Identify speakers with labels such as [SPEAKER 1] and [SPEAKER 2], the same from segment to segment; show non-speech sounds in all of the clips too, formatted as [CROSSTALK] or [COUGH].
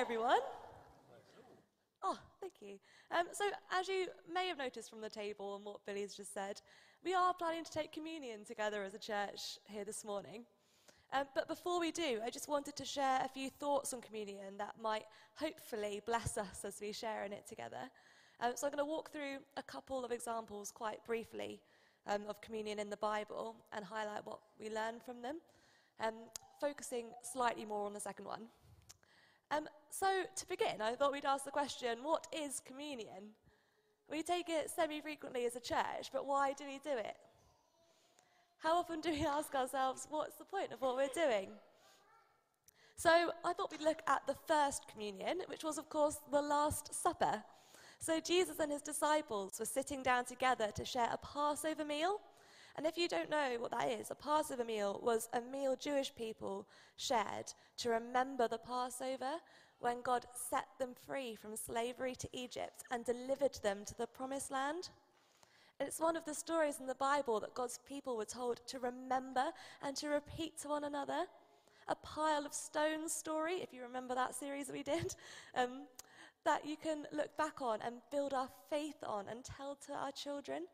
[SPEAKER 1] everyone. Oh, thank you. Um, so, as you may have noticed from the table and what Billy's just said, we are planning to take communion together as a church here this morning. Um, but before we do, I just wanted to share a few thoughts on communion that might hopefully bless us as we share in it together. Um, so I'm going to walk through a couple of examples quite briefly um, of communion in the Bible and highlight what we learn from them, um, focusing slightly more on the second one. Um, so to begin, I thought we'd ask the question, what is communion? We take it semi-frequently as a church, but why do we do it? How often do we [LAUGHS] ask ourselves, what's the point of what we're doing? So I thought we'd look at the first communion, which was, of course, the Last Supper. So Jesus and his disciples were sitting down together to share a Passover meal. And if you don't know what that is, a Passover meal was a meal Jewish people shared to remember the Passover when God set them free from slavery to Egypt and delivered them to the promised land. It's one of the stories in the Bible that God's people were told to remember and to repeat to one another. A pile of stones story, if you remember that series that we did, [LAUGHS] um, that you can look back on and build our faith on and tell to our children.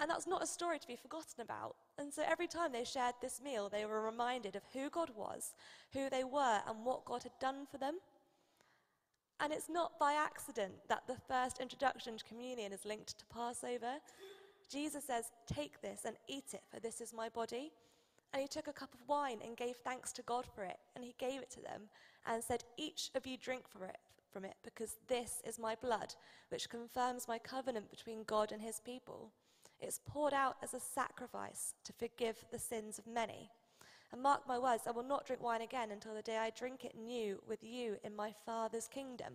[SPEAKER 1] And that's not a story to be forgotten about. And so every time they shared this meal, they were reminded of who God was, who they were, and what God had done for them. And it's not by accident that the first introduction to communion is linked to Passover. Jesus says, Take this and eat it, for this is my body. And he took a cup of wine and gave thanks to God for it. And he gave it to them and said, Each of you drink for it, from it, because this is my blood, which confirms my covenant between God and his people. It's poured out as a sacrifice to forgive the sins of many. And mark my words, I will not drink wine again until the day I drink it new with you in my Father's kingdom.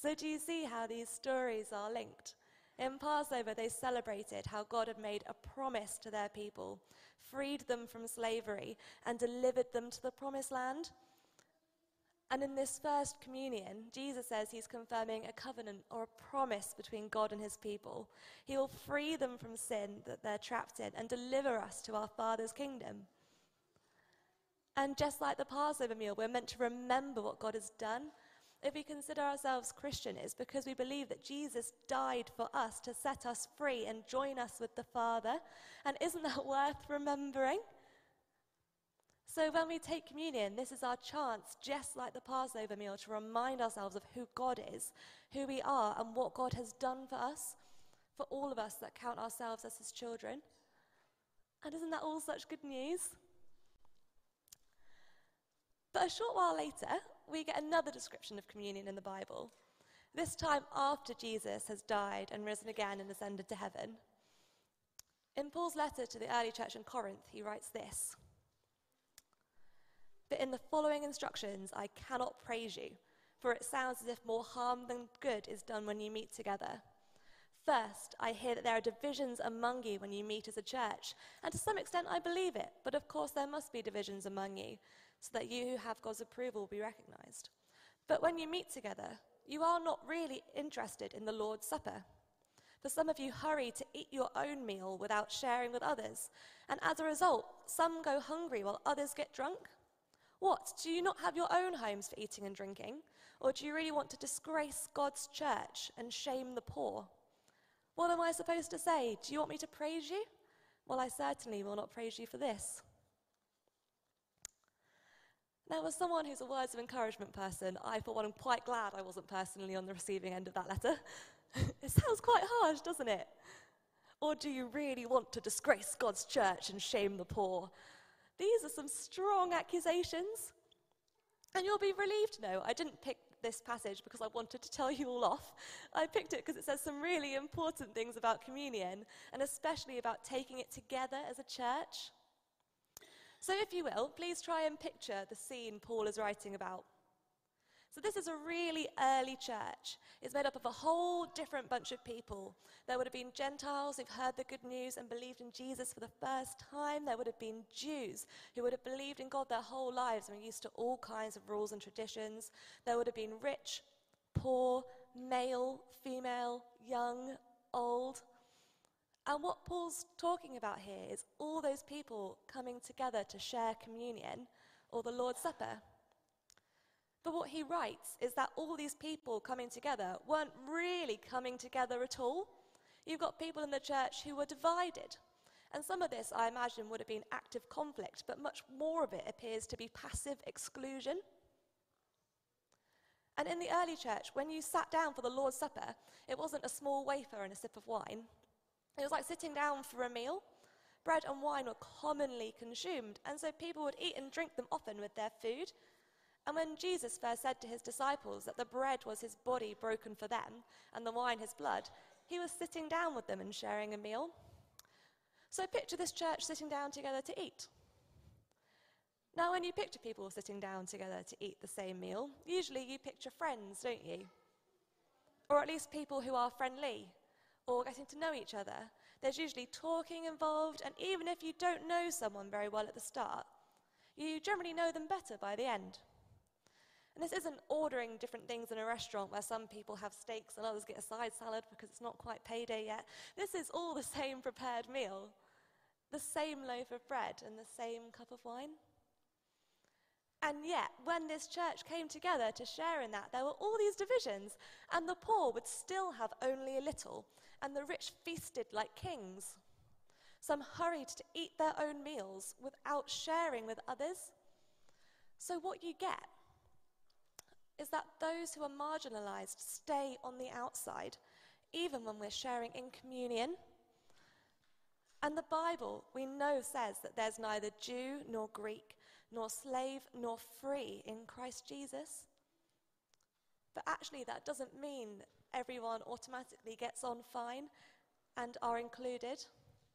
[SPEAKER 1] So, do you see how these stories are linked? In Passover, they celebrated how God had made a promise to their people, freed them from slavery, and delivered them to the promised land. And in this first communion, Jesus says he's confirming a covenant or a promise between God and his people. He will free them from sin that they're trapped in and deliver us to our Father's kingdom. And just like the Passover meal, we're meant to remember what God has done. If we consider ourselves Christian, it's because we believe that Jesus died for us to set us free and join us with the Father. And isn't that [LAUGHS] worth remembering? So when we take communion, this is our chance, just like the Passover meal, to remind ourselves of who God is, who we are, and what God has done for us, for all of us that count ourselves as his children. And isn't that all such good news? But a short while later, we get another description of communion in the Bible, this time after Jesus has died and risen again and ascended to heaven. In Paul's letter to the early church in Corinth, he writes this. But in the following instructions, I cannot praise you, for it sounds as if more harm than good is done when you meet together. First, I hear that there are divisions among you when you meet as a church, and to some extent I believe it, but of course there must be divisions among you, so that you who have God's approval will be recognized. But when you meet together, you are not really interested in the Lord's Supper. For some of you hurry to eat your own meal without sharing with others, and as a result, some go hungry while others get drunk. What? Do you not have your own homes for eating and drinking? Or do you really want to disgrace God's church and shame the poor? What am I supposed to say? Do you want me to praise you? Well, I certainly will not praise you for this. Now, as someone who's a words of encouragement person, I, for one, am quite glad I wasn't personally on the receiving end of that letter. [LAUGHS] it sounds quite harsh, doesn't it? Or do you really want to disgrace God's church and shame the poor? These are some strong accusations. And you'll be relieved to know I didn't pick this passage because I wanted to tell you all off. I picked it because it says some really important things about communion, and especially about taking it together as a church. So, if you will, please try and picture the scene Paul is writing about. So, this is a really early church. It's made up of a whole different bunch of people. There would have been Gentiles who've heard the good news and believed in Jesus for the first time. There would have been Jews who would have believed in God their whole lives and were used to all kinds of rules and traditions. There would have been rich, poor, male, female, young, old. And what Paul's talking about here is all those people coming together to share communion or the Lord's Supper. But what he writes is that all these people coming together weren't really coming together at all. You've got people in the church who were divided. And some of this, I imagine, would have been active conflict, but much more of it appears to be passive exclusion. And in the early church, when you sat down for the Lord's Supper, it wasn't a small wafer and a sip of wine. It was like sitting down for a meal. Bread and wine were commonly consumed, and so people would eat and drink them often with their food. And when Jesus first said to his disciples that the bread was his body broken for them and the wine his blood, he was sitting down with them and sharing a meal. So picture this church sitting down together to eat. Now, when you picture people sitting down together to eat the same meal, usually you picture friends, don't you? Or at least people who are friendly or getting to know each other. There's usually talking involved, and even if you don't know someone very well at the start, you generally know them better by the end. And this isn't ordering different things in a restaurant where some people have steaks and others get a side salad because it's not quite payday yet. This is all the same prepared meal, the same loaf of bread and the same cup of wine. And yet, when this church came together to share in that, there were all these divisions, and the poor would still have only a little, and the rich feasted like kings. Some hurried to eat their own meals without sharing with others. So, what you get is that those who are marginalized stay on the outside, even when we're sharing in communion. And the Bible, we know, says that there's neither Jew nor Greek nor slave, nor free in Christ Jesus. But actually, that doesn't mean everyone automatically gets on fine and are included,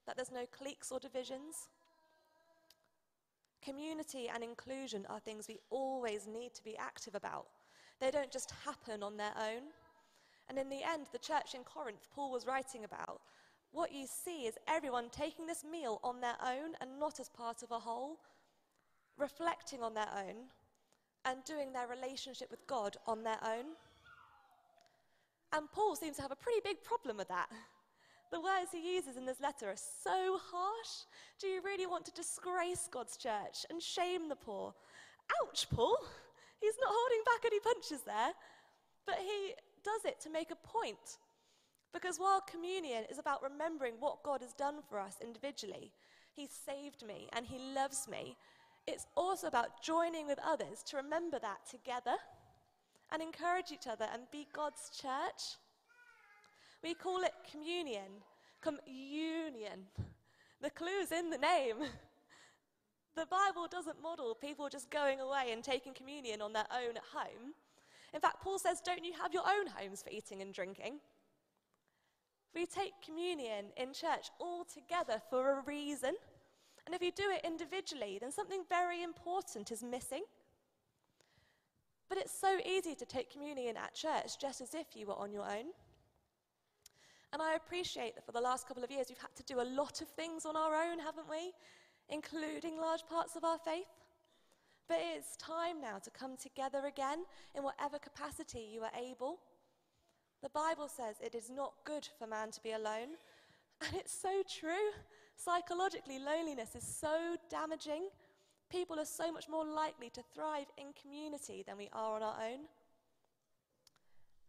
[SPEAKER 1] that there's no cliques or divisions. Community and inclusion are things we always need to be active about. They don't just happen on their own. And in the end, the church in Corinth, Paul was writing about, what you see is everyone taking this meal on their own and not as part of a whole, reflecting on their own and doing their relationship with God on their own. And Paul seems to have a pretty big problem with that. The words he uses in this letter are so harsh. Do you really want to disgrace God's church and shame the poor? Ouch, Paul. He's not back any punches there. But he does it to make a point. Because while communion is about remembering what God has done for us individually, He saved me and He loves me, it's also about joining with others to remember that together and encourage each other and be God's church. We call it communion, communion. The clue's in the name. [LAUGHS] The Bible doesn't model people just going away and taking communion on their own at home. In fact, Paul says, Don't you have your own homes for eating and drinking? We take communion in church all together for a reason. And if you do it individually, then something very important is missing. But it's so easy to take communion at church just as if you were on your own. And I appreciate that for the last couple of years we've had to do a lot of things on our own, haven't we? Including large parts of our faith. But it's time now to come together again in whatever capacity you are able. The Bible says it is not good for man to be alone. And it's so true. Psychologically, loneliness is so damaging. People are so much more likely to thrive in community than we are on our own.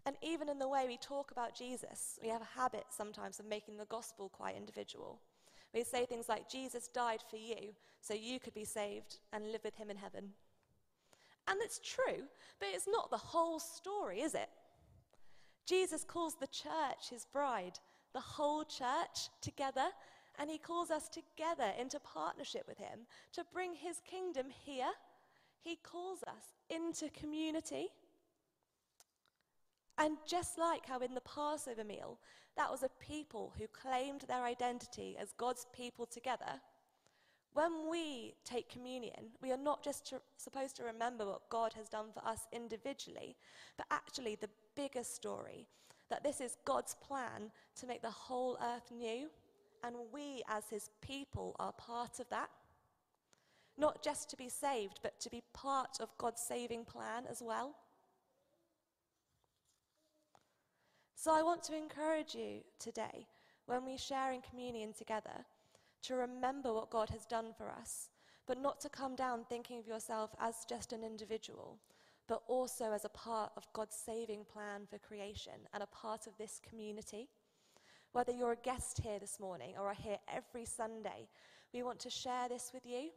[SPEAKER 1] And even in the way we talk about Jesus, we have a habit sometimes of making the gospel quite individual. We say things like, Jesus died for you so you could be saved and live with him in heaven. And it's true, but it's not the whole story, is it? Jesus calls the church his bride, the whole church together and he calls us together into partnership with him to bring his kingdom here. He calls us into community. And just like how in the Passover meal, that was a people who claimed their identity as God's people together, when we take communion, we are not just to, supposed to remember what God has done for us individually, but actually the bigger story that this is God's plan to make the whole earth new and we as his people are part of that. Not just to be saved, but to be part of God's saving plan as well. So I want to encourage you today, when we share in communion together, to remember what God has done for us, but not to come down thinking of yourself as just an individual, but also as a part of God's saving plan for creation and a part of this community. Whether you're a guest here this morning or are here every Sunday, we want to share this with you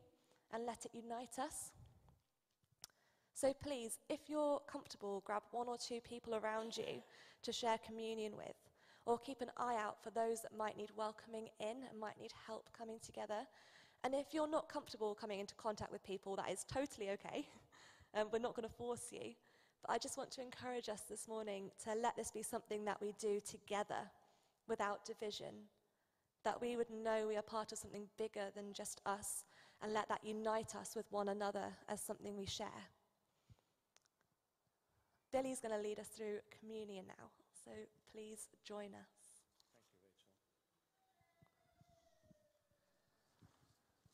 [SPEAKER 1] and let it unite us. So please, if you're comfortable, grab one or two people around you to share communion with, or keep an eye out for those that might need welcoming in and might need help coming together. And if you're not comfortable coming into contact with people, that is totally okay. [LAUGHS] Um, we're not going to force you. But I just want to encourage us this morning to let this be something that we do together without division. That we would know we are part of something bigger than just us and let that unite us with one another as something we share. Billy's going to lead us through communion now, so please join us.